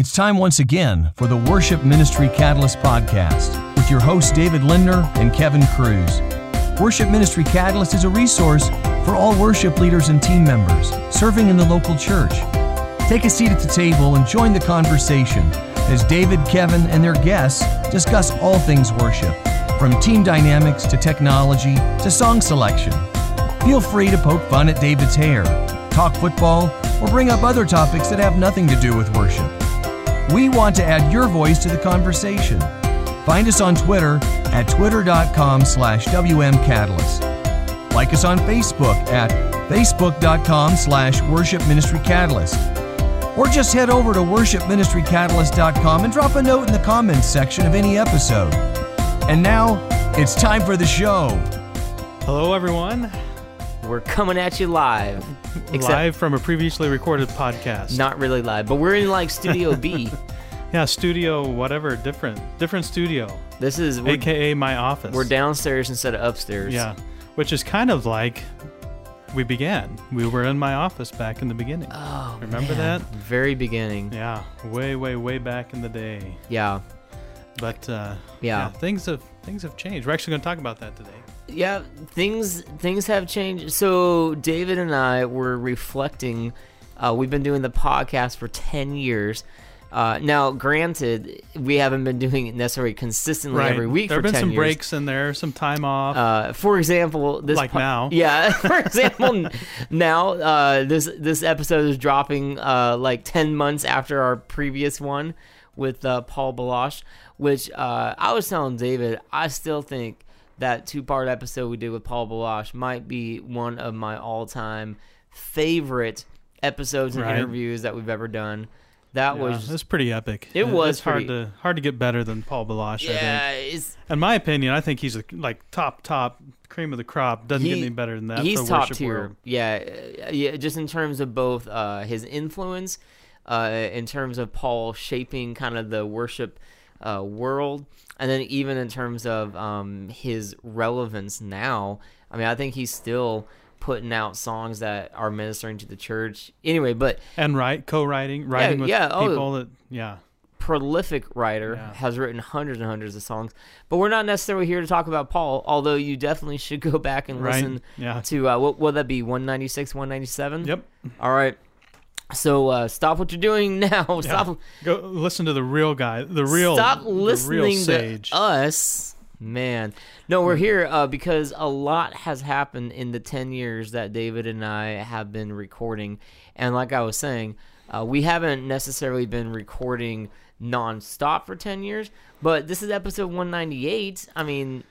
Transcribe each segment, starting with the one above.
It's time once again for the Worship Ministry Catalyst podcast with your hosts David Lindner and Kevin Cruz. Worship Ministry Catalyst is a resource for all worship leaders and team members serving in the local church. Take a seat at the table and join the conversation as David, Kevin, and their guests discuss all things worship, from team dynamics to technology to song selection. Feel free to poke fun at David's hair, talk football, or bring up other topics that have nothing to do with worship. We want to add your voice to the conversation. Find us on Twitter at twitter.com slash wmcatalyst. Like us on Facebook at facebook.com slash worship ministry catalyst. Or just head over to worshipministrycatalyst.com and drop a note in the comments section of any episode. And now, it's time for the show. Hello, everyone. We're coming at you live. Live from a previously recorded podcast. Not really live, but we're in like Studio B. yeah, studio, whatever, different, different studio. This is AKA my office. We're downstairs instead of upstairs. Yeah, which is kind of like we began. We were in my office back in the beginning. Oh, remember man. that? Very beginning. Yeah, way, way, way back in the day. Yeah. But uh, yeah. yeah, things have things have changed. We're actually going to talk about that today. Yeah, things things have changed. So David and I were reflecting. Uh, we've been doing the podcast for ten years. Uh, now, granted, we haven't been doing it necessarily consistently right. every week. There have been some years. breaks in there, some time off. Uh, for example, this like po- now. Yeah, for example, now uh, this this episode is dropping uh, like ten months after our previous one with uh, Paul Baloche, which uh, I was telling David, I still think that two part episode we did with Paul Baloche might be one of my all time favorite episodes and Right. interviews that we've ever done. That Yeah, was it's pretty epic. It was It's hard to hard to get better than Paul Baloche. I yeah, In my opinion, I think he's a, like top top cream of the crop. Doesn't He- get any better than that. he's for top worship tier. Yeah, yeah, just in terms of both uh, his influence, uh, in terms of Paul shaping kind of the worship uh, world, and then even in terms of um, his relevance now. I mean, I think he's still putting out songs that are ministering to the church. Anyway, but And write co-writing, writing with yeah, oh. people that yeah. prolific writer, Yeah. has written hundreds and hundreds of songs. But we're not necessarily here to talk about Paul, although you definitely should go back and Right. listen Yeah. to uh, what will that be 196 197 Yep. all right so uh, stop what you're doing now. Stop. Go listen to the real guy, the real stop the real listening sage. to us man. No we're here uh, because a lot has happened in the 10 years that david and i have been recording. And like i was saying uh, we haven't necessarily been recording non-stop for 10 years but this is episode 198 i mean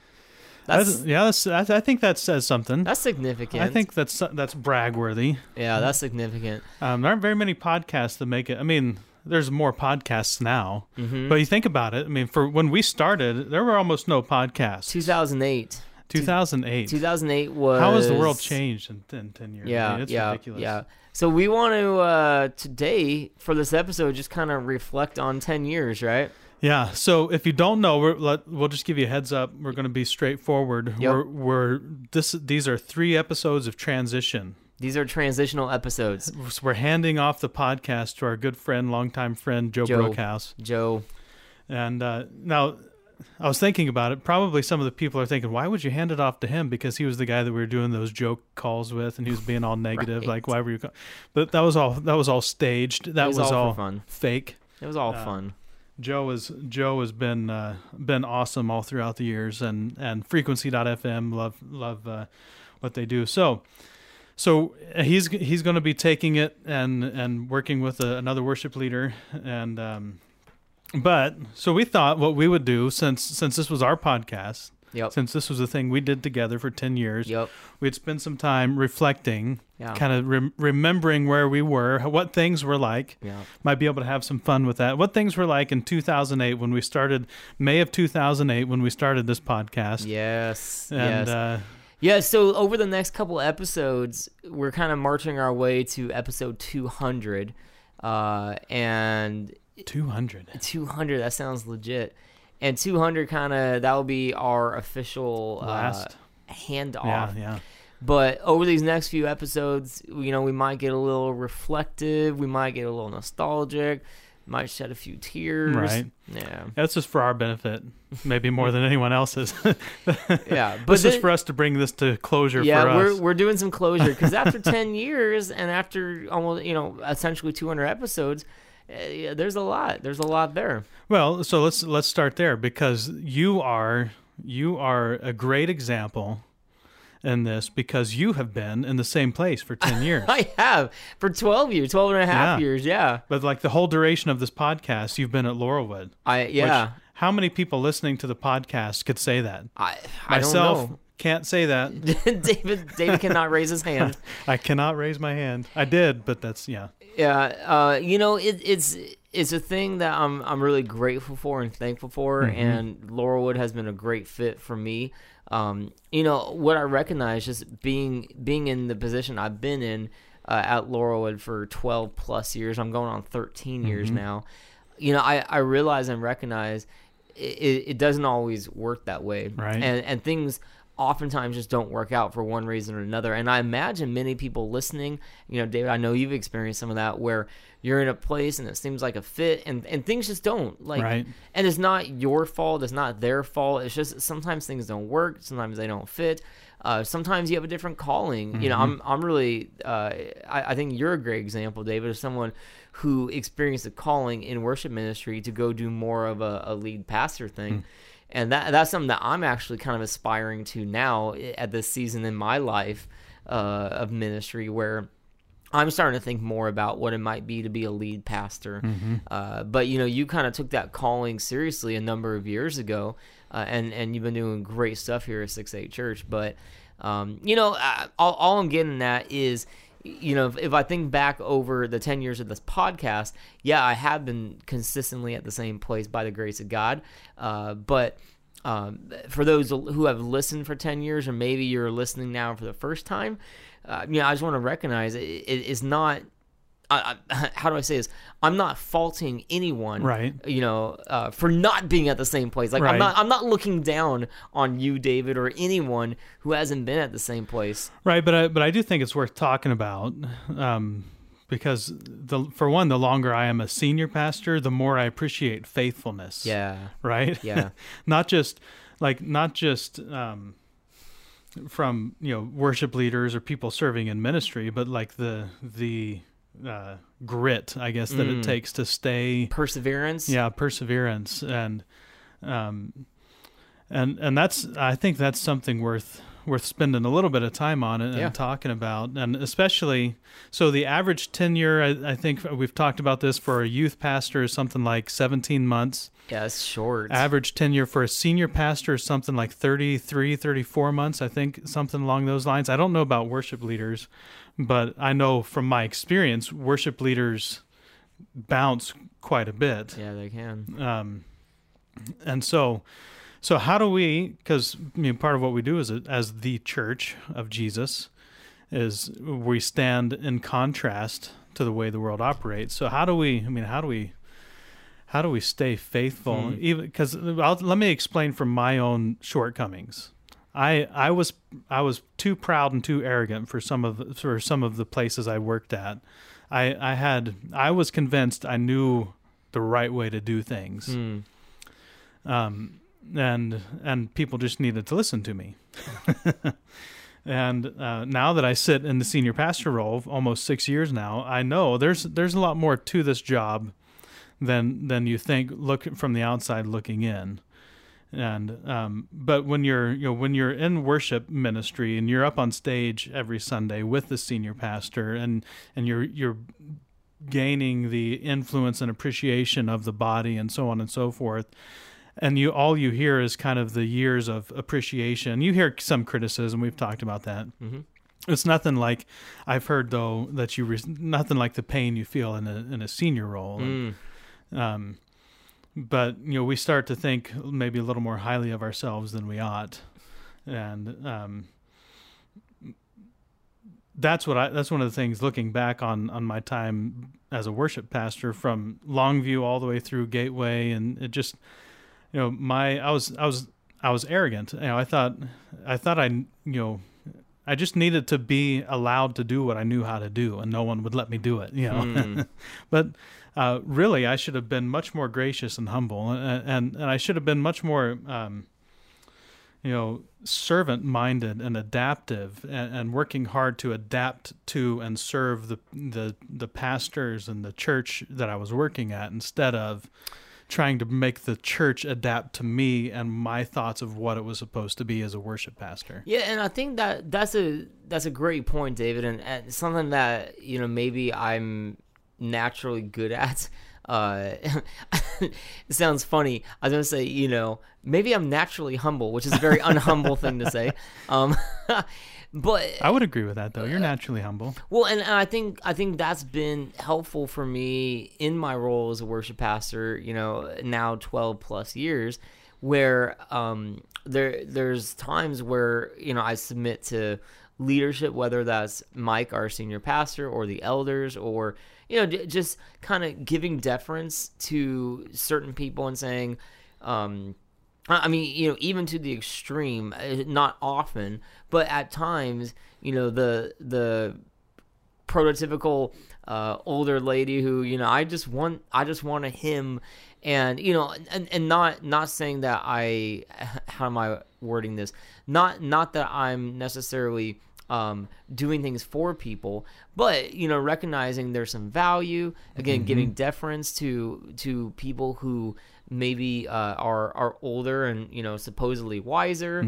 that's That's- yeah, that's, I, I think that says something. that's significant I think that's that's brag worthy. yeah that's significant Um, there aren't very many podcasts that make it. I mean, there's more podcasts now, Mm-hmm. but you think about it. I mean, for when we started, there were almost no podcasts. 2008 2008. 2008 was How has the world changed in, in 10 years? I Yeah, mean, it's yeah, ridiculous. yeah. So we want to uh, today for this episode just kind of reflect on 10 years, right? Yeah. So if you don't know, we're, let, we'll just give you a heads up. We're going to be straightforward. Yep. We're, we're this. These are three episodes of transition. These are transitional episodes. So we're handing off the podcast to our good friend, longtime friend Joe, Joe. Brookhouse. Joe, And uh, now, I was thinking about it. Probably some of the people are thinking, why would you hand it off to him? Because he was the guy that we were doing those joke calls with, and he was being all negative. Right. Like, why were you? Call-? But that was all. That was all staged. That was was, all all, fun. fake. it was all Uh, fun. Joe is Joe has been uh, been awesome all throughout the years, and and Frequency.fm love love uh, what they do. So so he's he's going to be taking it and and working with a, another worship leader, and um, but so we thought what we would do since since this was our podcast, Yep. since this was a thing we did together for ten years, Yep. we'd spend some time reflecting, Yeah. kind of rem- remembering where we were, what things were like Yeah. might be able to have some fun with that. What things were like in 2008 when we started, May of 2008 when we started this podcast. Yes. And yes. uh, yeah. So over the next couple episodes, we're kind of marching our way to episode 200. Uh, and 200. 200, that sounds legit. And 200 kind of, that will be our official uh, handoff. Yeah, yeah. But over these next few episodes, you know, we might get a little reflective, we might get a little nostalgic, might shed a few tears. Right. Yeah. That's just for our benefit, maybe more than anyone else's. Yeah. But this is for us to bring this to closure yeah, we're we're doing some closure because after ten years and after almost you know essentially two hundred episodes, uh, Eh, yeah, there's a lot. There's a lot there. Well, so let's let's start there because you are you are a great example in this because you have been in the same place for 10 years. I have for 12 years, 12 and a half Yeah. years. Yeah. but like the whole duration of this podcast, you've been at Laurelwood. I, which- yeah. how many people listening to the podcast could say that? I, I Myself can't say that. David, David cannot raise his hand. I cannot raise my hand. I did, but that's yeah. Yeah. Uh, you know, it, it's, it's a thing that I'm, I'm really grateful for and thankful for. Mm-hmm. And Laurelwood has been a great fit for me. Um, you know, what I recognize just being, being in the position I've been in, uh, at Laurelwood for 12 plus years. I'm going on 13 years Mm-hmm. now. You know, I, I realize and recognize it, it doesn't always work that way. Right. And, and things oftentimes just don't work out for one reason or another. And I imagine many people listening, you know, David, I know you've experienced some of that where you're in a place and it seems like a fit and, and things just don't like, Right. and it's not your fault. It's not their fault. It's just sometimes things don't work. Sometimes they don't fit. Uh, sometimes you have a different calling. You know, I'm I'm really uh, I, I think you're a great example, David, of someone who experienced a calling in worship ministry to go do more of a, a lead pastor thing. And that that's something that I'm actually kind of aspiring to now at this season in my life uh, of ministry, where I'm starting to think more about what it might be to be a lead pastor. Uh, but you know, you kind of took that calling seriously a number of years ago, uh, and and you've been doing great stuff here at Six Eight Church. But um, you know, uh, all, all I'm getting at is. You know, if, if I think back over the 10 years of this podcast, yeah, I have been consistently at the same place by the grace of God. Uh, but um, for those who have listened for 10 years, or maybe you're listening now for the first time, uh, you know, I just want to recognize it, it is not. I, I, how do I say this? I'm not faulting anyone, Right. You know, uh, for not being at the same place. Like Right. I'm not. I'm not looking down on you, David, or anyone who hasn't been at the same place. Right, but I but I do think it's worth talking about um, because the for one, the longer I am a senior pastor, the more I appreciate faithfulness. Yeah, Right. Yeah. not just like not just um, from you know worship leaders or people serving in ministry, but like the the uh, grit, I guess, that Mm. it takes to stay perseverance. yeah perseverance and um and and that's i think that's something worth worth spending a little bit of time on it and Yeah. talking about and especially so the average tenure I, I think we've talked about this for a youth pastor is something like 17 months yeah, it's short. average tenure for a senior pastor is something like 33 34 months i think something along those lines i don't know about worship leaders but i know from my experience worship leaders bounce quite a bit yeah, they can. um, and so so how do we because I mean, part of what we do is as the church of jesus is we stand in contrast to the way the world operates so how do we i mean how do we how do we stay faithful Hmm. even because let me explain from my own shortcomings I, I was I was too proud and too arrogant for some of for some of the places I worked at. I I had I was convinced I knew the right way to do things Hmm. um, and and people just needed to listen to me. and uh, now that I sit in the senior pastor role, almost six years now, I know there's there's a lot more to this job than than you think. Look from the outside looking in. And um, but when you're you know when you're in worship ministry and you're up on stage every Sunday with the senior pastor and and you're you're gaining the influence and appreciation of the body and so on and so forth and you all you hear is kind of the years of appreciation. You hear some criticism. We've talked about that. Mhm. it's nothing like i've heard though that you re- nothing like the pain you feel in a in a senior role. And, Mm. um but you know we start to think maybe a little more highly of ourselves than we ought. And um that's what I that's one of the things looking back on on my time as a worship pastor from Longview all the way through Gateway and it just you know my I was I was I was arrogant you know I thought I thought I you know I just needed to be allowed to do what I knew how to do and no one would let me do it you know Hmm. but uh, really, I should have been much more gracious and humble, and and, and I should have been much more, um, you know, servant-minded and adaptive, and, and working hard to adapt to and serve the the the pastors and the church that I was working at, instead of trying to make the church adapt to me and my thoughts of what it was supposed to be as a worship pastor. Yeah, and I think that that's a that's a great point, David, and, and something that you know maybe I'm naturally good at. Uh, sounds funny. I was gonna say, you know, maybe I'm naturally humble, which is a very unhumble thing to say. Um, but I would agree with that, though. You're naturally humble. well, and, I think I think that's been helpful for me in my role as a worship pastor. You know, now twelve plus years, where um, there there's times where you know I submit to leadership, whether that's Mike, our senior pastor, or the elders, or you know j- just kind of giving deference to certain people and saying. Um, I mean, you know, even to the extreme, uh, not often, but at times, you know, the the prototypical uh, older lady who, you know, I just want, I just want a hymn, and you know, and, and not not saying that I, how am I wording this? Not not that I'm necessarily um, doing things for people, but you know, recognizing there's some value. Again, giving deference to to people who maybe uh, are are older and you know supposedly wiser,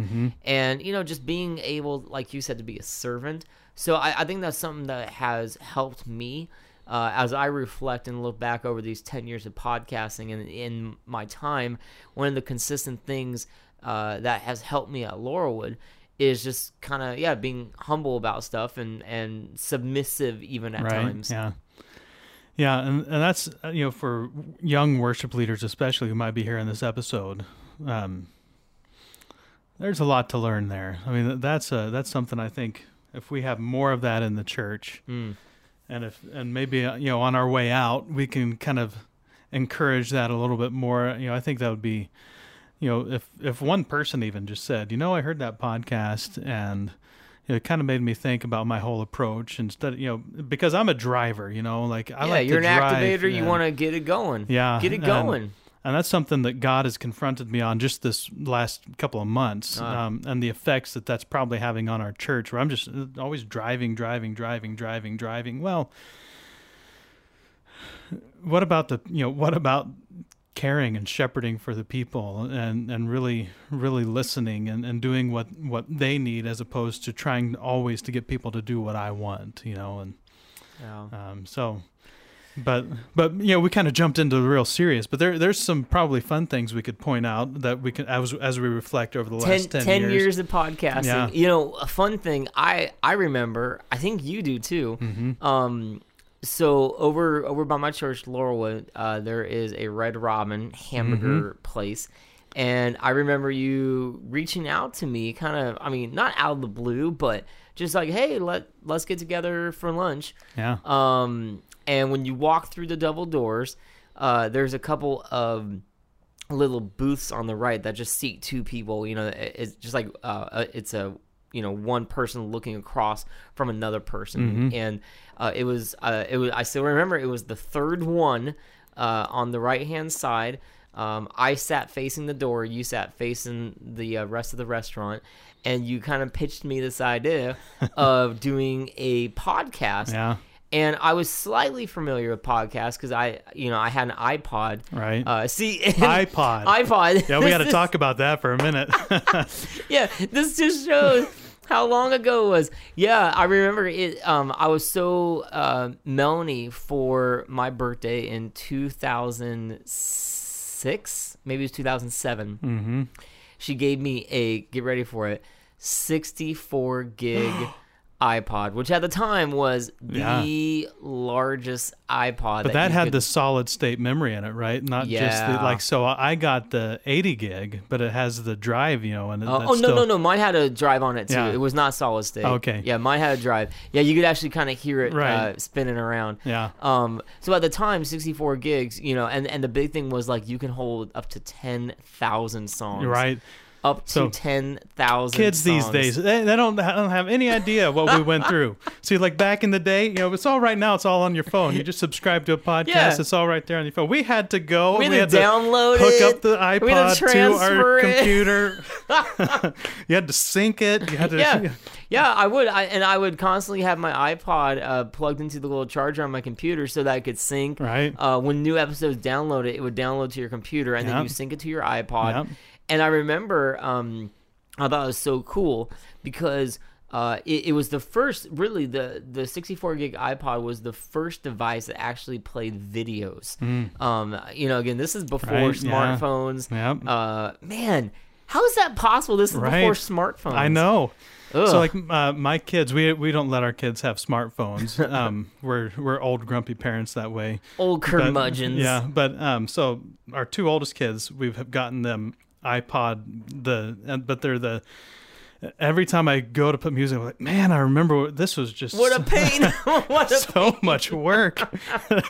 and you know, just being able, like you said, to be a servant. So I, I think that's something that has helped me. Uh, as I reflect and look back over these 10 years of podcasting and in my time, one of the consistent things uh, that has helped me at Laurelwood is just kind of yeah being humble about stuff and and submissive even at right? times Yeah. Yeah, and, and that's uh, you know for young worship leaders especially who might be here in this episode, um, there's a lot to learn there. I mean that's a that's something I think if we have more of that in the church, Mm. and if and maybe uh, you know on our way out we can kind of encourage that a little bit more. You know, I think that would be, you know, if if one person even just said, you know, I heard that podcast and it kind of made me think about my whole approach instead, you know, because I'm a driver, you know, like I yeah like you're an drive, activator you want to get it going Yeah, get it going and that's something that God has confronted me on just this last couple of months, Ah. um, and the effects that that's probably having on our church. Where I'm just uh, always driving, driving, driving, driving, driving. Well, what about the you know what about caring and shepherding for the people and and really really listening and, and doing what what they need as opposed to trying always to get people to do what I want, you know, and yeah. um, so, but but you know, we kind of jumped into the real serious. But there there's some probably fun things we could point out that we can as as we reflect over the 10, last 10, 10 years. years. of podcasting Yeah. you know a fun thing i i remember i think you do too Mm-hmm. um so over over by my church laurelwood uh there is a red robin hamburger Mm-hmm. place and i remember you reaching out to me kind of i mean not out of the blue but just like hey let let's get together for lunch Yeah, um, and when you walk through the double doors, uh, there's a couple of little booths on the right that just seat two people. You know, it- it's just like uh, uh, it's a you know one person looking across from another person, and uh, it was uh, it was I still remember it was the third one uh, on the right hand side. Um, I sat facing the door, you sat facing the uh, rest of the restaurant, and you kind of pitched me this idea of doing a podcast yeah, and I was slightly familiar with podcasts because I, you know, I had an iPod. right. Uh, see, iPod. iPod. yeah, we got to talk about that for a minute. Yeah, this just shows how long ago it was. Yeah, I remember it. Um, I was so uh, Melanie for my birthday in 2006, maybe it was 2007. mm-hmm. She gave me a get ready for it, 64 gig. iPod, which at the time was the largest iPod. But that you had could- the solid state memory in it, right? Not just the, like. So I got the 80 gig, but it has the drive, you know, and Oh, oh no still, no no! Mine had a drive on it too. Yeah. It was not solid state. Okay. Yeah, mine had a drive. Yeah, you could actually kind of hear it Right. uh, spinning around. Yeah, Um. So at the time, 64 gigs. You know, and and the big thing was like you can hold up to 10,000 songs. Right. Up to So, ten thousand. kids these days they, they don't, they don't have any idea what we went through see like back in the day you know it's all right now it's all on your phone you just subscribe to a podcast Yeah. it's all right there on your phone we had to go We and had to download hook it. up the We had to ipod to our it. computer you had to sync it you had to yeah, yeah, I would, I, and I would constantly have my iPod uh, plugged into the little charger on my computer so that I could sync. Right. Uh, when new episodes downloaded it, would download to your computer, and then you sync it to your iPod. Yep. And I remember, um, I thought it was so cool because. Uh, it, it was the first, really, the, the 64 gig iPod was the first device that actually played videos. Um, you know, again, this is before. Right, yeah. smartphones. Yep. Uh, man, how is that possible? This is Right. before smartphones. I know. Ugh. So like uh, my kids, we we don't let our kids have smartphones. Um, we're we're old grumpy parents that way. Old But- curmudgeons. yeah, but um, so our two oldest kids, we've gotten them iPod the, and, but they're the. Every time I go to put music, I'm like, man, I remember this was just What a pain! what a so much work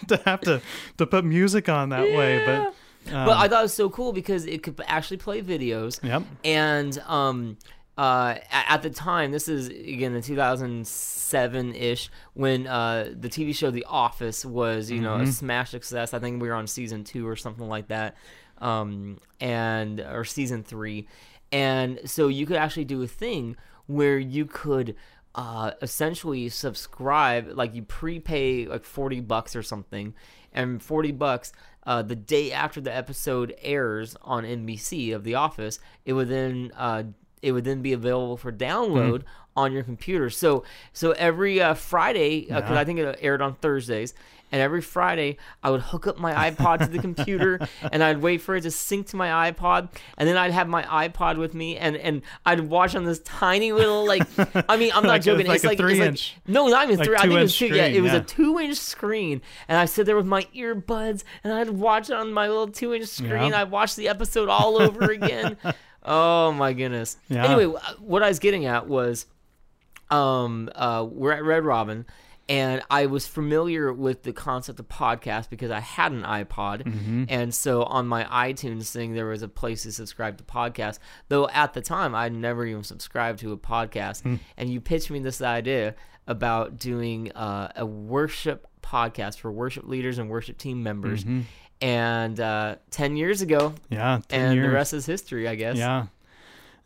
to have to to put music on that way. But um, but I thought it was so cool because it could actually play videos. Yep. And um, uh, at the time, this is again in 2007 ish when uh, the TV show The Office was you know a smash success. I think we were on season two or something like that, um, and or season three, and so you could actually do a thing where you could. Uh, essentially subscribe like you prepay like 40 bucks or something and 40 bucks uh, the day after the episode airs on NBC of The Office, it would then uh, it would then be available for download on your computer. So so every uh, Friday, because Yeah. I think it aired on Thursdays, and every Friday I would hook up my iPod to the computer, and I'd wait for it to sync to my iPod, and then I'd have my iPod with me, and and I'd watch on this tiny little like I mean I'm not Like joking, like it's a like it's three like inch- no not even like three I think it was two yeah it screen, was yeah. a two inch screen, and I sit there with my earbuds, and I'd watch it on my little two inch screen. Yeah. I'd watch the episode all over again. oh my goodness. Yeah. Anyway, what I was getting at was, um, uh, we're at Red Robin. And I was familiar with the concept of podcast because I had an iPod, Mm-hmm. and so on my iTunes thing there was a place to subscribe to podcasts. Though at the time I never even subscribed to a podcast. Hmm. And you pitched me this idea about doing uh, a worship podcast for worship leaders and worship team members. And uh, ten years ago, yeah, Mm-hmm. 10 and years. the rest is history, I guess. Yeah.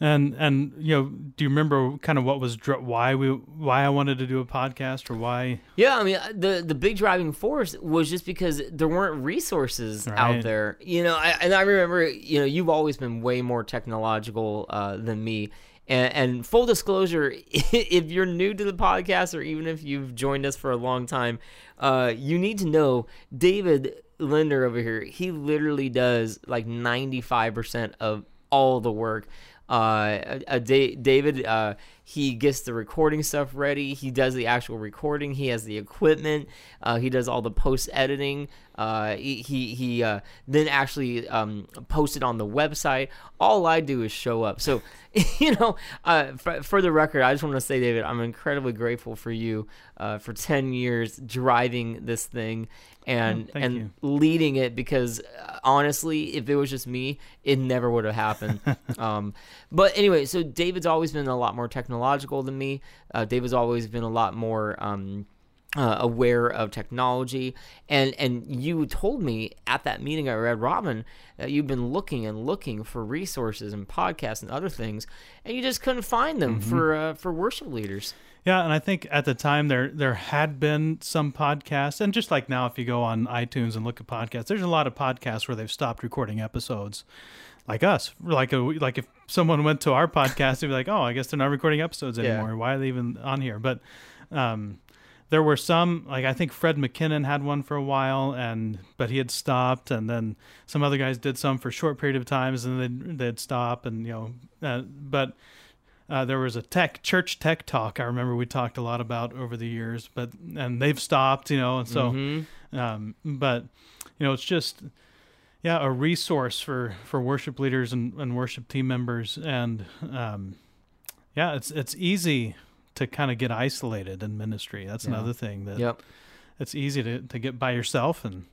And and you know, do you remember kind of what was dr- why we why I wanted to do a podcast or why? Yeah, I mean the the big driving force was just because there weren't resources out there. You know, I, and I remember, you know, you've always been way more technological uh, than me. And, and full disclosure, if you're new to the podcast or even if you've joined us for a long time, uh, you need to know David Lindner over here. He literally does like 95% of all the work. Uh, Da- David, uh, he gets the recording stuff ready. He does the actual recording. He has the equipment. Uh, he does all the post editing. Uh, he he, he uh, then actually um, posts it on the website. All I do is show up. So, you know, uh, for, for the record, I just want to say, David, I'm incredibly grateful for you uh, for 10 years driving this thing and Oh, and you. leading it because uh, honestly, if it was just me, it never would have happened. um, but anyway, so David's always been a lot more technological than me. Uh, David's always been a lot more. Um, uh, aware of technology, and and you told me at that meeting at Red Robin that you've been looking and looking for resources and podcasts and other things, and you just couldn't find them Mm-hmm. for uh, for worship leaders. Yeah, and I think at the time there there had been some podcasts, and just like now, if you go on iTunes and look at podcasts, there's a lot of podcasts where they've stopped recording episodes. Like us, like a like if someone went to our podcast, they'd be like, "Oh, I guess they're not recording episodes Yeah. anymore. Why are they even on here?" But um, there were some, like I think Fred McKinnon had one for a while, and but he had stopped, and then some other guys did some for a short period of times, and then they'd, they'd stop, and you know, uh, but uh, there was a tech church tech talk I remember we talked a lot about over the years, but and they've stopped, you know, and so, Mm-hmm. um, but you know, it's just yeah, a resource for for worship leaders and, and worship team members, and um, yeah, it's it's easy to kind of get isolated in ministry. That's Yeah. another thing that Yep. it's easy to to get by yourself and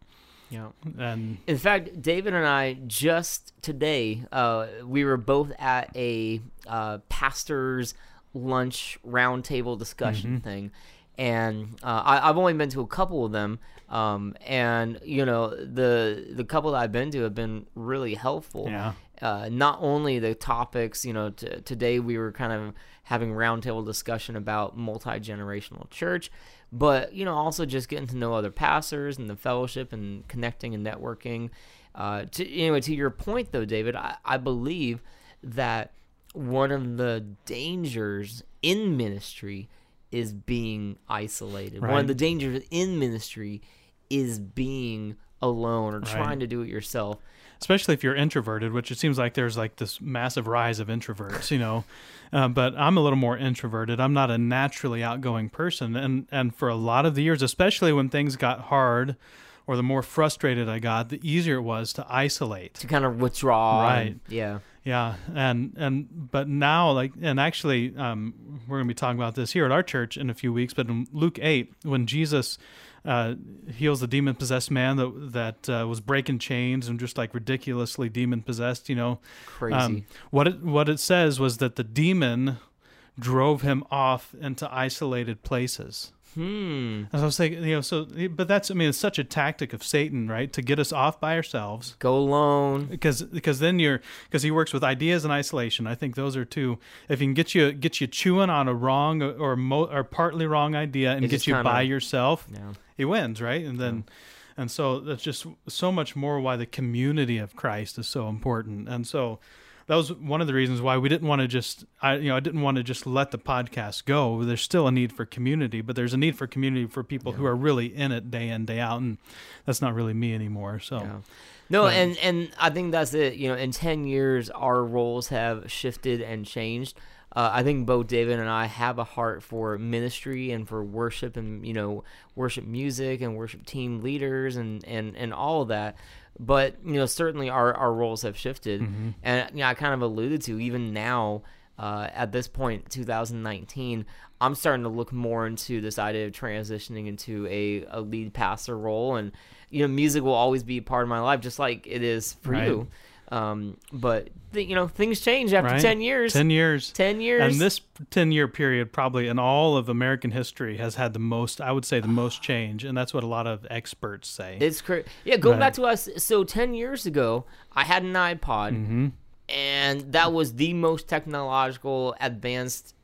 Yeah. And In fact, David and I just today, uh, we were both at a uh, pastor's lunch roundtable discussion thing, and uh, I, I've only been to a couple of them, um, and you know the the couple that I've been to have been really helpful. Yeah. Uh, not only the topics, you know, t- today we were kind of having roundtable discussion about multi generational church, but you know, also just getting to know other pastors and the fellowship and connecting and networking. Uh, to, anyway, to your point though, David, I, I believe that one of the dangers in ministry is being isolated. One of the dangers in ministry is being alone or trying to do it yourself. Especially if you're introverted, which it seems like there's like this massive rise of introverts, you know. Uh, but I'm a little more introverted. I'm not a naturally outgoing person, and and for a lot of the years, especially when things got hard, or the more frustrated I got, the easier it was to isolate. to kind of withdraw. and- Right. yeah. Yeah, and and but now like and actually um, we're gonna be talking about this here at our church in a few weeks. But in Luke eight, when Jesus uh, heals the demon possessed man that that uh, was breaking chains and just like ridiculously demon possessed, you know, Crazy. um, what it what it says was that the demon drove him off into isolated places. Hmm. As I was saying, you know, so but that's I mean it's such a tactic of Satan, right, to get us off by ourselves Go alone. because because then you're because he works with ideas and isolation. I think those are two. If he can get you get you chewing on a wrong or mo, or partly wrong idea and It get you kinda- by yourself, Yeah. he wins, right? And then and so that's just so much more why the community of Christ is so important. And so that was one of the reasons why we didn't want to just I you know I didn't want to just let the podcast go. There's still a need for community, but there's a need for community for people who are really in it day in day out, and that's not really me anymore. So. Yeah. No, Right. and and I think that's it. You know, in ten years, our roles have shifted and changed. Uh, I think both David and I have a heart for ministry and for worship and you know worship music and worship team leaders and and and all of that. But you know, certainly our our roles have shifted, Mm-hmm. and you know, I kind of alluded to even now. Uh, at this point, 2019, I'm starting to look more into this idea of transitioning into a, a lead pastor role, and you know, music will always be a part of my life, just like it is for Right. you. Um, but th- you know, things change after Right. 10 years. 10 years 10 years. and this 10 year period probably in all of american history has had the most i would say the most change and that's what a lot of experts say It's crazy. Yeah, going Right. back to us. So ten years ago, I had an iPod, Mm-hmm. and that was the most technological, advanced,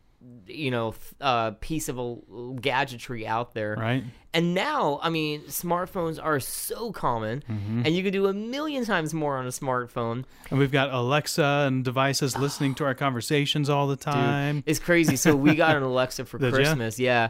you know, uh, piece of a gadgetry out there. right And now, I mean, smartphones are so common, Mm-hmm. and you can do a million times more on a smartphone. and we've got alexa and devices listening to our conversations all the Dude, time it's crazy. So we got an Alexa for ya? Christmas, yeah.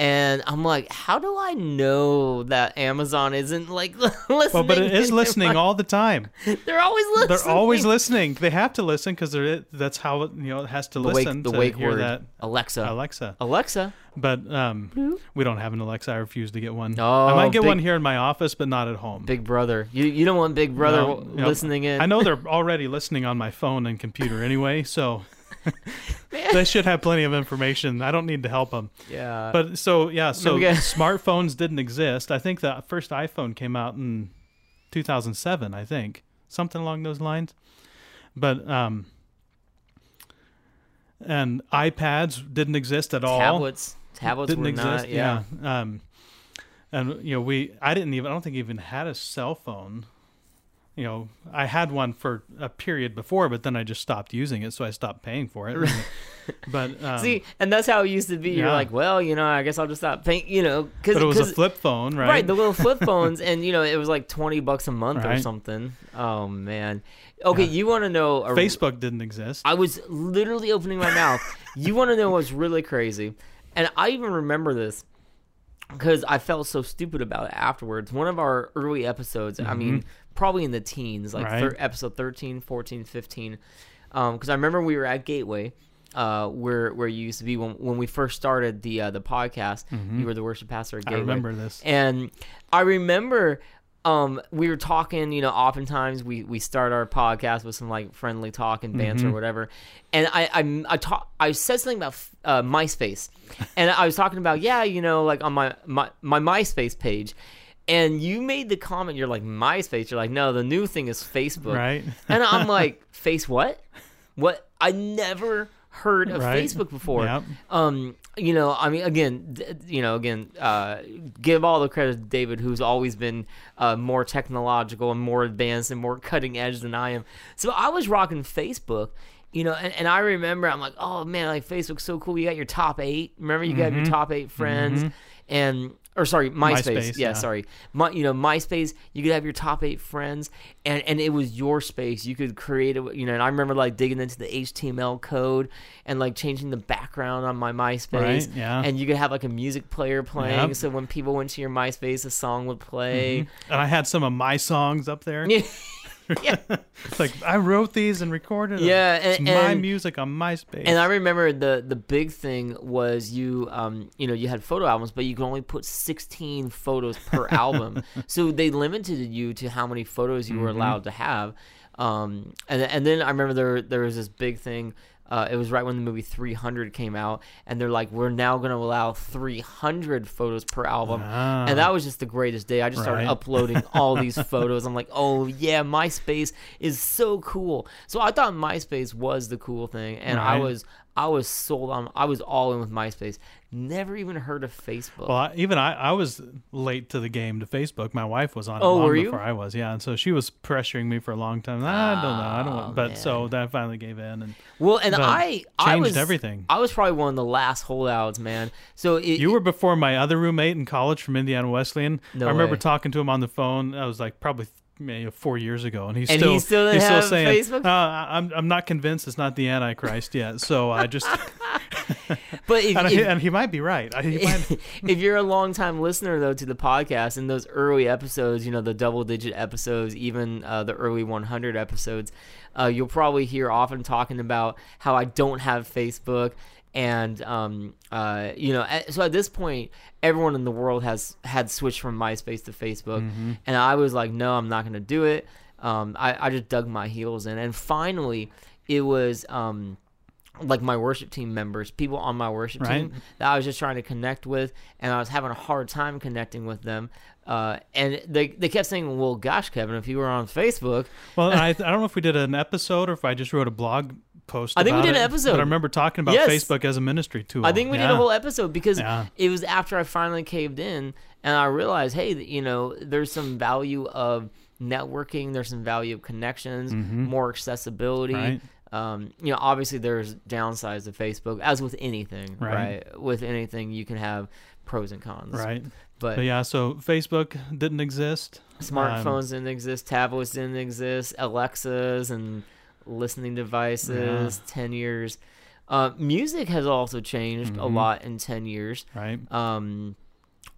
And I'm like, how do I know that Amazon isn't like listening? well but it is listening all the time They're always listening. they're always listening they have to listen because they're that's how it you know it has to The wake, listen the to wake hear word, that Alexa. alexa Alexa. but um we don't have an alexa i refuse to get one Oh, i might get big- one here in my office but not at home Big Brother. You you don't want Big Brother no. listening in. I know they're already listening on my phone and computer anyway, so they should have plenty of information. I don't need to help them. Yeah. But so yeah, so got- smartphones didn't exist. I think the first iPhone came out in 2007. I think something along those lines. But um, and iPads didn't exist at all tablets. Tablets didn't were exist. not. Yeah. Um, and you know, we I didn't even I don't think even had a cell phone. You know, I had one for a period before, but then I just stopped using it, so I stopped paying for it. but um, See, and that's how it used to be. You're like, well, you know, I guess I'll just stop paying. You know, because it was a flip phone, right? Right, the little flip phones, and you know, it was like twenty bucks a month or something. Oh man. Okay, Yeah. you want to know? A, Facebook didn't exist. I was literally opening my mouth. You want to know what's really crazy? And I even remember this because I felt so stupid about it afterwards. One of our early episodes, I mean, probably in the teens, like Right. thir- episode 13, 14, 15. Because I remember we were at Gateway. Uh, where where you used to be when when we first started the uh, the podcast, you were the worship pastor at I remember this. And I remember um, we were talking, you know, oftentimes we, we start our podcast with some like friendly talk and banter Mm-hmm. or whatever. And I, I, I, talk, I said something about uh, MySpace. and I was talking about, yeah, you know, like on my, my, my MySpace page. And you made the comment, you're like MySpace. You're like, no, the new thing is Facebook. Right. And I'm like, face what? What? I never heard of Right. Facebook before. Yep. Um, you know, I mean, again, you know, again, uh, give all the credit to David, who's always been uh, more technological and more advanced and more cutting edge than I am. So I was rocking Facebook. You know, and, and I remember I'm like, oh man, like Facebook's so cool. You got your top eight. Remember, you got your top eight friends, and or sorry, MySpace. Mm-hmm. MySpace, yeah, yeah. sorry, My, you know, MySpace. You could have your top eight friends, and and it was your space. You could create it. You know, and I remember like digging into the HTML code and like changing the background on my MySpace. Right, yeah. And you could have like a music player playing, Yep. Mm-hmm. so when people went to your MySpace, a song would play. And I had some of my songs up there. yeah. It's like I wrote these and recorded them. Yeah, it's and- my music on MySpace. And I remember the the big thing was you um you know you had photo albums, but you could only put 16 photos per album. So they limited you to how many photos you were Mm-hmm. allowed to have. Um and and then I remember there there was this big thing. Uh, it was right when the movie 300 came out, and they're like, "We're now going to allow 300 photos per album," Ah. and that was just the greatest day. I just started Right. uploading all these photos. I'm like, "Oh yeah, MySpace is so cool." So I thought MySpace was the cool thing, and I was I was sold on. I was all in with MySpace. Never even heard of Facebook. Well, I, even I, I was late to the game to Facebook. My wife was on it Oh, long were you? before I was. Yeah, and so she was pressuring me for a long time. I don't know. I don't. Oh, want, but so that I finally gave in and Well, and I I changed was everything. I was probably one of the last holdouts, man. So it, You were before my other roommate in college from Indiana Wesleyan. No I remember way. talking to him on the phone. I was like probably maybe four years ago, and he's And still he still didn't have saying, Facebook? "Uh, I'm I'm not convinced it's not the Antichrist yet." So I just but if, and, he, if- and he might be right. He might, if you're a long time listener though to the podcast in those early episodes you know the double digit episodes even uh, the early 100 episodes uh, you'll probably hear often talking about how i don't have facebook and um, uh, you know so at this point everyone in the world has had switched from myspace to facebook. And i was like no i'm not going to do it. Um, I, I just dug my heels in. And finally it was um, like my worship team members, people on my worship Right. team that I was just trying to connect with, and I was having a hard time connecting with them. Uh, and they they kept saying, "Well, gosh, Kevin, if you were on Facebook, well, I, I don't know if we did an episode or if I just wrote a blog post. I think we did an it, episode. But I remember talking about Yes. Facebook as a ministry tool. I think we did a whole episode because Yeah. it was after I finally caved in and I realized, hey, you know, there's some value of networking, there's some value of connections, more accessibility. Mm-hmm. Right. Um, you know, obviously there's downsides to Facebook, as with anything, Right. right? With anything, you can have pros and cons. Right. But, But yeah, so Facebook didn't exist. Um, smartphones didn't exist, tablets didn't exist, Alexas and listening devices, 10 years. Uh, music has also changed Mm-hmm. a lot in 10 years. right. Um,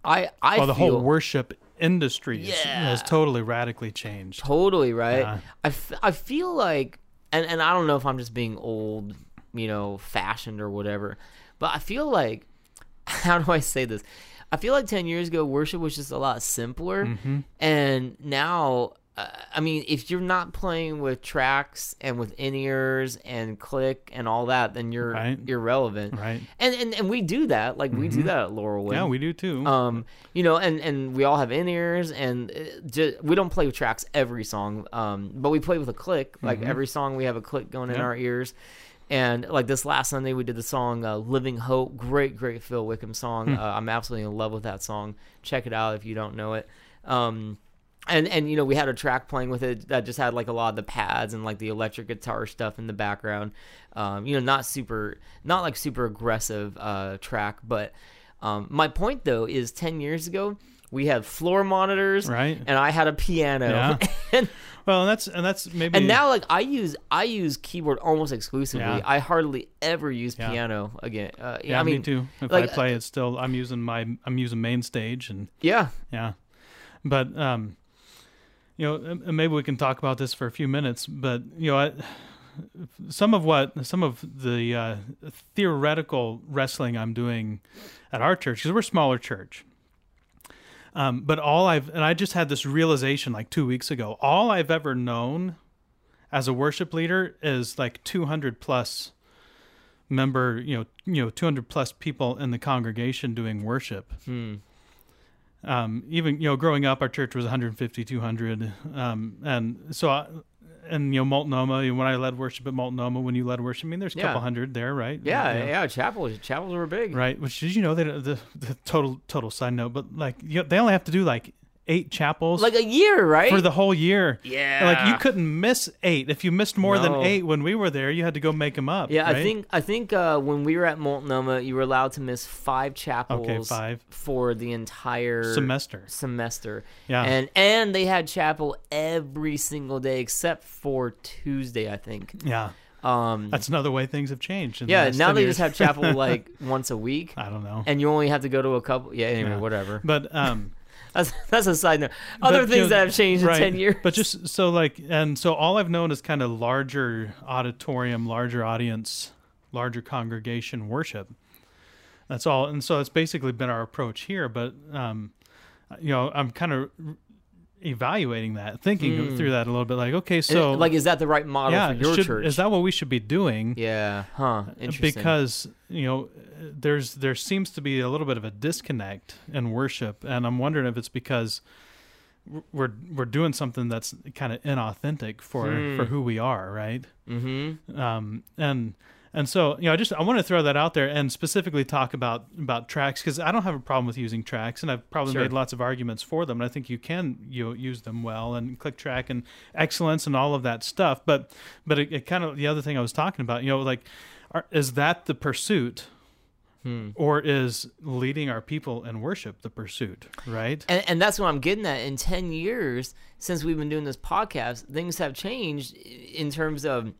I I well, the feel whole worship industry Yeah. has totally radically changed. totally right. Yeah. I, f- I feel like, and and I don't know if I'm just being old, you know, fashioned or whatever, but I feel like, how do I say this? I feel like ten years ago worship was just a lot simpler, Mm-hmm. and now. Uh, I mean, if you're not playing with tracks and with in ears and click and all that, then you're Right. irrelevant. Right. And, and and we do that, like we do that at Laurelwood. Yeah, we do too. um you know and and we all have in ears and it ju- we don't play with tracks every song um but we play with a click. Like every song we have a click going in our ears. And like this last sunday we did the song uh, living hope. Great great phil wickham song. Uh, i'm absolutely in love with that song. Check it out if you don't know it. Um and and you know we had a track playing with it that just had like a lot of the pads and like the electric guitar stuff in the background um you know not super not like super aggressive uh track but um my point though is 10 years ago we had floor monitors Right. and i had a piano Yeah. and, well, and that's and that's maybe and now like i use i use keyboard almost exclusively Yeah. i hardly ever use Yeah. piano again uh, yeah, i mean me too. If like, I play it, still I'm using my I'm using main stage and yeah yeah, but um, you know, maybe we can talk about this for a few minutes. But you know, I, some of what some of the uh, theoretical wrestling I'm doing at our church because we're a smaller church. Um, but all I've and I just had this realization like two weeks ago. All I've ever known as a worship leader is like 200 plus member, you know, you know, 200 plus people in the congregation doing worship. hmm. Um, even you know growing up, our church was 150, 200, um, and so. I, and you know Multnomah. When I led worship at Multnomah, when you led worship, I mean, there's a Yeah. couple hundred there, right? Yeah, You know, yeah, chapels chapels were big. Right. Which did you know that the, the total total side note, but like you they only have to do like eight chapels Like a year, right? for the whole year. Yeah. Like you couldn't miss eight. If you missed more No. than eight when we were there, you had to go make them up. Yeah, I think I think uh, when we were at Multnomah, you were allowed to miss five chapels Okay, five. for the entire semester. semester. Yeah. and and they had chapel every single day except for Tuesday, I think. Yeah. Um, That's another way things have changed. the yeah, last now they years. just have chapel like once a week, I don't know. and you only have to go to a couple. Yeah, anyway, Yeah. whatever. But um That's that's a side note. Other but, things you know, that have changed right. in ten years. But just so like and so all I've known is kind of larger auditorium, larger audience, larger congregation worship. That's all. And so it's basically been our approach here, but um you know, I'm kind of evaluating that, thinking through that a little bit like okay, so like, is that the right model yeah, for your should- church? is that what we should be doing? yeah, huh? Interesting. because you know there's there seems to be a little bit of a disconnect in worship and i'm wondering if it's because we're we're doing something that's kind of inauthentic for Hmm. for who we are right mm-hmm. um and and so you know i just i want to throw that out there and specifically talk about about tracks because i don't have a problem with using tracks and i've probably Sure. made lots of arguments for them and i think you can you know, use them well and click track and excellence and all of that stuff but but it, it kind of the other thing i was talking about you know like are, is that the pursuit Hmm. or is leading our people in worship the pursuit right And, and that's what I'm getting at. In 10 years since we've been doing this podcast, things have changed in terms of,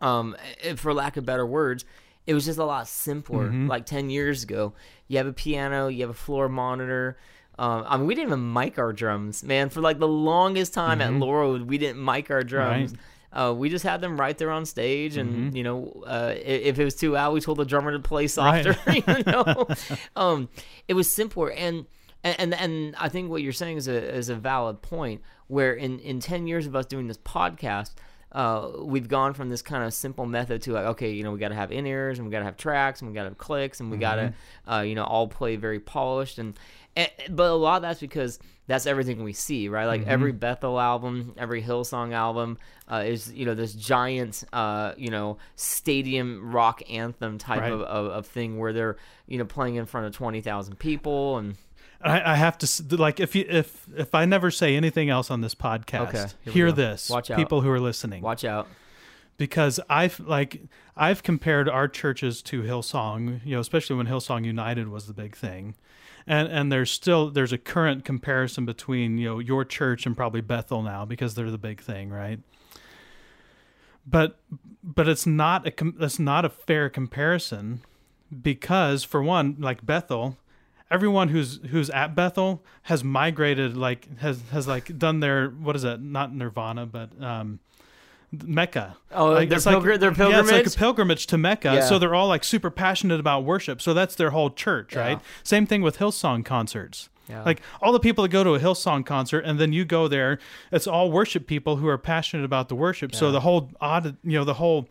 um, eh, for lack of better words, it was just a lot simpler. Mm-hmm. Like 10 years ago, you have a piano, you have a floor monitor. Um, I mean, we didn't even mic our drums, man. For like the longest time at Laurel, we didn't mic our drums. Mm-hmm. Right. Uh, we just had them right there on stage, and Mm-hmm. you know, uh, if it was too loud, we told the drummer to play softer. you know, um, it was simpler, and and and, and I think what you're saying is a is a valid point. Where in in ten years of us doing this podcast, uh, we've gone from this kind of simple method to like, okay, you know, we got to have in ears, and we got to have tracks, and we got to have clicks, and we got to, uh, you know, all play very polished, and, and but a lot of that's because that's everything we see, right? Like every Bethel album, every Hillsong album uh, is, you know, this giant, uh, you know, stadium rock anthem type Right. of, of, of thing where they're, you know, playing in front of twenty thousand people, and I, I have to like if you if if I never say anything else on this podcast, Okay, hear go. this, Watch out. people who are listening, watch out. because I've like I've compared our churches to Hillsong, you know, especially when Hillsong United was the big thing, and and there's still there's a current comparison between you know your church and probably Bethel now because they're the big thing, right? But but it's not a it's not a fair comparison because for one, like Bethel, everyone who's who's at Bethel has migrated like has has like done their what is that? Not Nirvana, but um, Mecca. Oh, Like, their it's like- pilgr- their Yeah, it's like a pilgrimage to Mecca. Yeah. So they're all like super passionate about worship. So that's their whole church, right? Same thing with Hillsong concerts. Yeah. Like all the people that go to a Hillsong concert and then you go there, it's all worship people who are passionate about the worship. So the whole odd, you know, the whole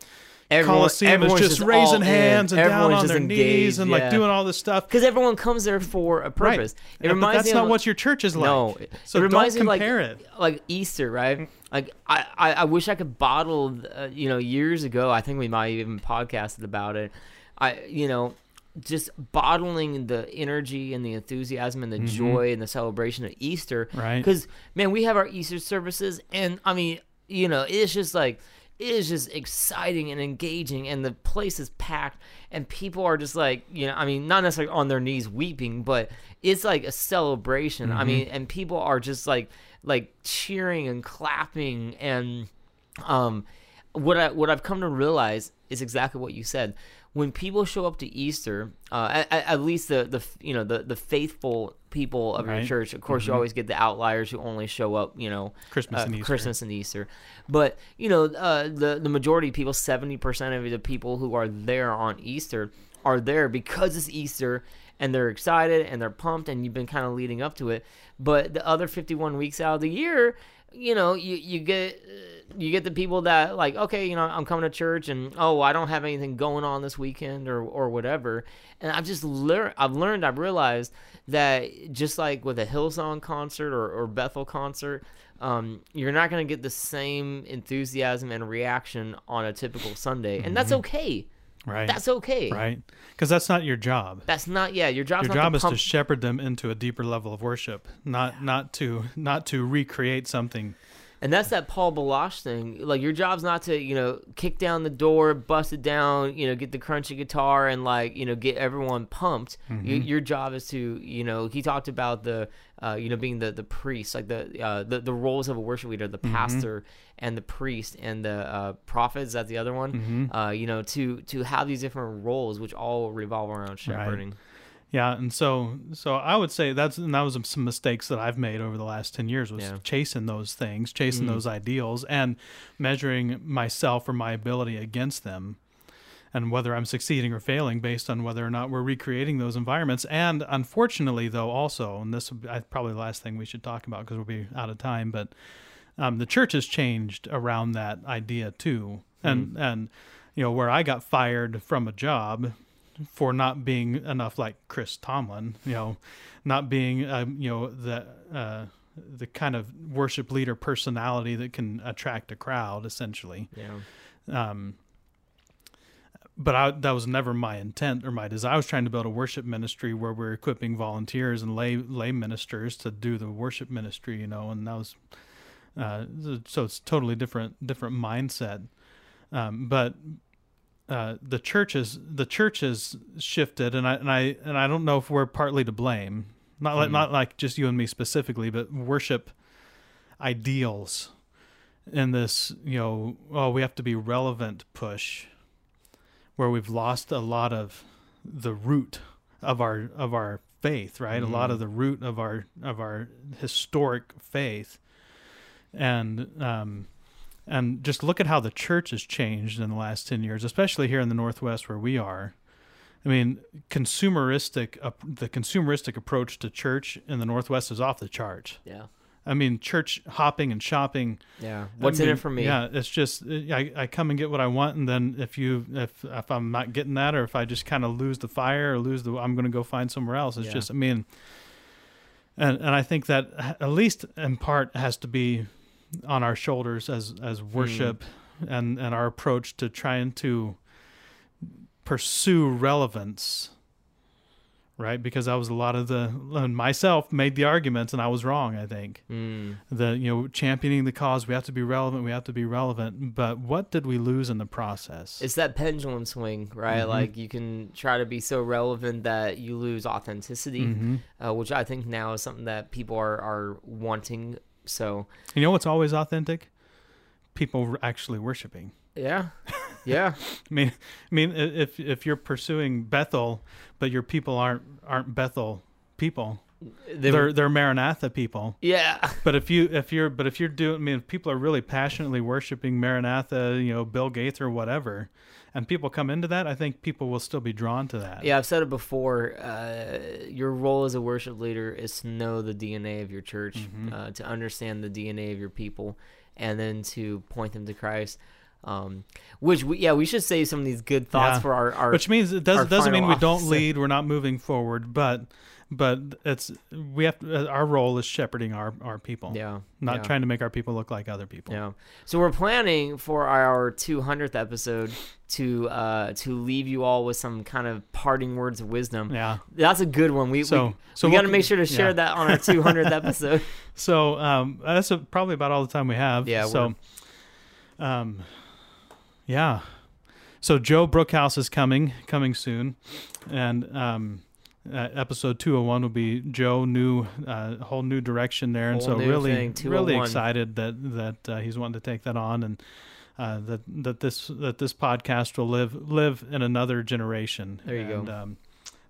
Everyone- Coliseum is just, just raising in. hands and down on their engaged, knees and yeah. like doing all this stuff. because everyone comes there for a Right. purpose. It Yeah, but reminds that's me not of, what your church is like. No, So it reminds don't me like, it. Like Easter, right? Like I, I, I wish I could bottle. Uh, you know, years ago, I think we might have even podcasted about it. I, you know, just bottling the energy and the enthusiasm and the joy and the celebration of Easter. Mm-hmm. Right. Because man, we have our Easter services, and I mean, you know, it's just like it is just exciting and engaging, and the place is packed, and people are just like, you know, I mean, not necessarily on their knees weeping, but it's like a celebration. I mean, and people are just like like cheering and clapping and um what I what I've come to realize is exactly what you said. When people show up to Easter, uh, at, at- least the the you know the the faithful people of your church. Of course, you always get the outliers who only show up, you know, Christmas uh, and Easter. Christmas and Easter. But you know, uh, the the majority of people, seventy percent of the people who are there on Easter are there because it's Easter and they're excited and they're pumped and you've been kind of leading up to it. But the other 51 weeks out of the year, you know, you you get you get the people that like, okay, you know, I'm coming to church and oh, I don't have anything going on this weekend or or whatever. And I've just learned, I've learned, I've realized that just like with a Hillsong concert or, or Bethel concert, um, you're not going to get the same enthusiasm and reaction on a typical Sunday, and that's okay. Right. That's okay. right. Because that's not your job. That's not yeah. Your job's Your job to is pump, to shepherd them into a deeper level of worship, not not to not to recreate something. And that's that Paul Baloche thing. Like your job's not to you know kick down the door, bust it down, you know, get the crunchy guitar and like you know get everyone pumped. Y- your job is to you know he talked about the uh, you know being the the priest, like the uh, the the roles of a worship leader, the pastor and the priest and the uh, prophet. Is that the other one? Uh, you know to to have these different roles, which all revolve around shepherding. Yeah, and so so I would say that's and that was some mistakes that I've made over the last ten years was Yeah. chasing those things, chasing those ideals, and measuring myself or my ability against them, and whether I'm succeeding or failing based on whether or not we're recreating those environments. And unfortunately, though, also, and this would be, I- probably the last thing we should talk about because we'll be out of time, but um, the church has changed around that idea too, and and you know where I got fired from a job for not being enough like Chris Tomlin, you know, not being um, you know the uh, the kind of worship leader personality that can attract a crowd essentially. Yeah. Um, but I, that was never my intent or my desire. I was trying to build a worship ministry where we're equipping volunteers and lay lay ministers to do the worship ministry, you know, and that was uh, so it's totally different different mindset. Um, but uh, the church is the church has shifted, and I and I and I don't know if we're partly to blame. Not like not like just you and me specifically, but worship ideals in this, you know, oh, we have to be relevant push, where we've lost a lot of the root of our of our faith, right? A lot of the root of our of our historic faith, and um, and just look at how the church has changed in the last 10 years especially here in the northwest where we are i mean consumeristic uh, the consumeristic approach to church in the northwest is off the charts Yeah. i mean church hopping and shopping Yeah. I What's in it for me? yeah it's just I, I come and get what i want and then if you if if i'm not getting that or if i just kind of lose the fire or lose the i'm going to go find somewhere else it's Yeah. just i mean and and i think that at least in part has to be on our shoulders as as worship and and our approach to trying to pursue relevance right because i was a lot of the myself made the arguments and i was wrong i think Mm. the you know championing the cause we have to be relevant we have to be relevant but what did we lose in the process It's that pendulum swing, right? Mhm. Like you can try to be so relevant that you lose authenticity, Mhm. uh, which I think now is something that people are, are wanting. So, you know what's always authentic people actually worshiping yeah. Yeah. I mean, I mean, if if you're pursuing Bethel, but your people aren't aren't Bethel people, They- they're they're Maranatha people. yeah. But if you if you're but if you're doing, I mean, if people are really passionately worshiping Maranatha, you know, Bill Gaither or whatever, and people come into that, I think people will still be drawn to that. Yeah, I've said it before. Uh, your role as a worship leader is to know the DNA of your church, Mm-hmm. uh, to understand the DNA of your people, and then to point them to Christ. Um, which we, yeah, we should save some of these good thoughts Yeah. for our, our Which means it doesn't doesn't mean we don't lead, we're not moving forward, but but it's we have to, our role is shepherding our our people, yeah, not yeah. trying to make our people look like other people. Yeah. So we're planning for our 200th episode to uh, to leave you all with some kind of parting words of wisdom. Yeah. That's a good one. We So- we, so we we'll got to make sure to share yeah. that on our 200th episode. So um, that's a, probably about all the time we have. Yeah, So, um, yeah. So Joe Brookhouse is coming, coming soon, and um, uh, episode two hundred one will be Joe new, uh, whole new direction there, and Whole so really, thing, really excited that that uh, he's wanting to take that on, and uh, that that this that this podcast will live live in another generation. There you go. Um,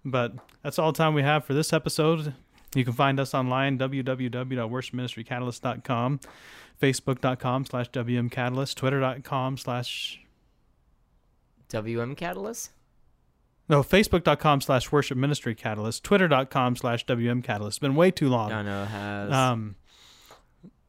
but that's all the time we have for this episode. You can find us online, www.worshipministrycatalyst.com, facebook.com slash wmcatalyst, twitter.com slash, WM Catalyst. No, Facebook.com slash Worship Ministry Catalyst. Twitter.com slash WM Catalyst. It's been way too long. I know it has. Um,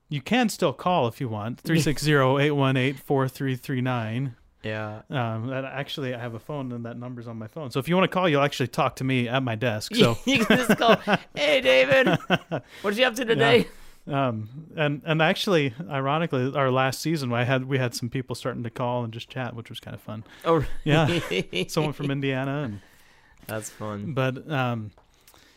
you can still call if you want. 360-818-4339. yeah. Um, actually, I have a phone and that number's on my phone. So if you want to call, you'll actually talk to me at my desk. So, you can just go, hey, David, what did you up to today? um, and and actually, ironically, our last season, I had we had some people starting to call and just chat, which was kind of fun. Oh, Yeah. Someone from Indiana, and That's fun. but um,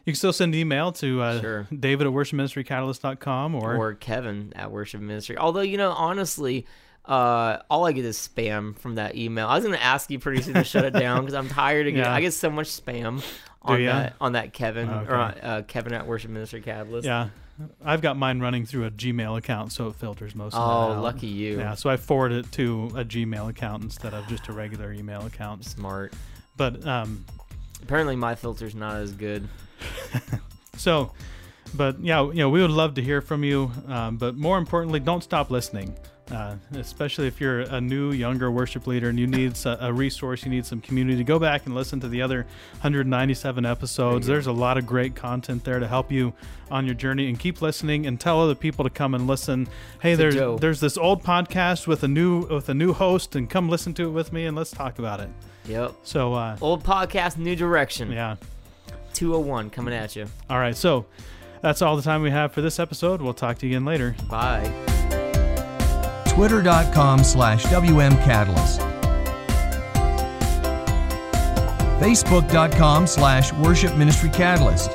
you can still send email to uh, Sure. David at worshipministrycatalyst.com or, Or Kevin at Worship Ministry. Although, you know, honestly, uh, all I get is spam from that email. I was going to ask you pretty soon to shut it down because I'm tired of getting, Yeah. I get so much spam on that, on that Kevin, Okay. or uh, Kevin at Worship Ministry Catalyst. yeah. I've got mine running through a Gmail account, so it filters most of Oh, that out. lucky you. Yeah, so I forward it to a Gmail account instead of just a regular email account. Smart. But um, Apparently, my filter's not as good. so, but yeah, you know, we would love to hear from you. Um, but more importantly, don't stop listening. Uh, especially if you're a new, younger worship leader and you need a, resource, you need some community. Go back and listen to the other 197 episodes. There's a lot of great content there to help you on your journey. And keep listening and tell other people to come and listen. Hey, there's there's this old podcast with a new with a new host, and come listen to it with me and let's talk about it. Yep. So, uh, Old podcast, new direction. yeah. 201 coming at you. All right. So that's all the time we have for this episode. We'll talk to you again later. Bye. Twitter.com slash WM Catalyst. Facebook.com slash Worship Ministry Catalyst.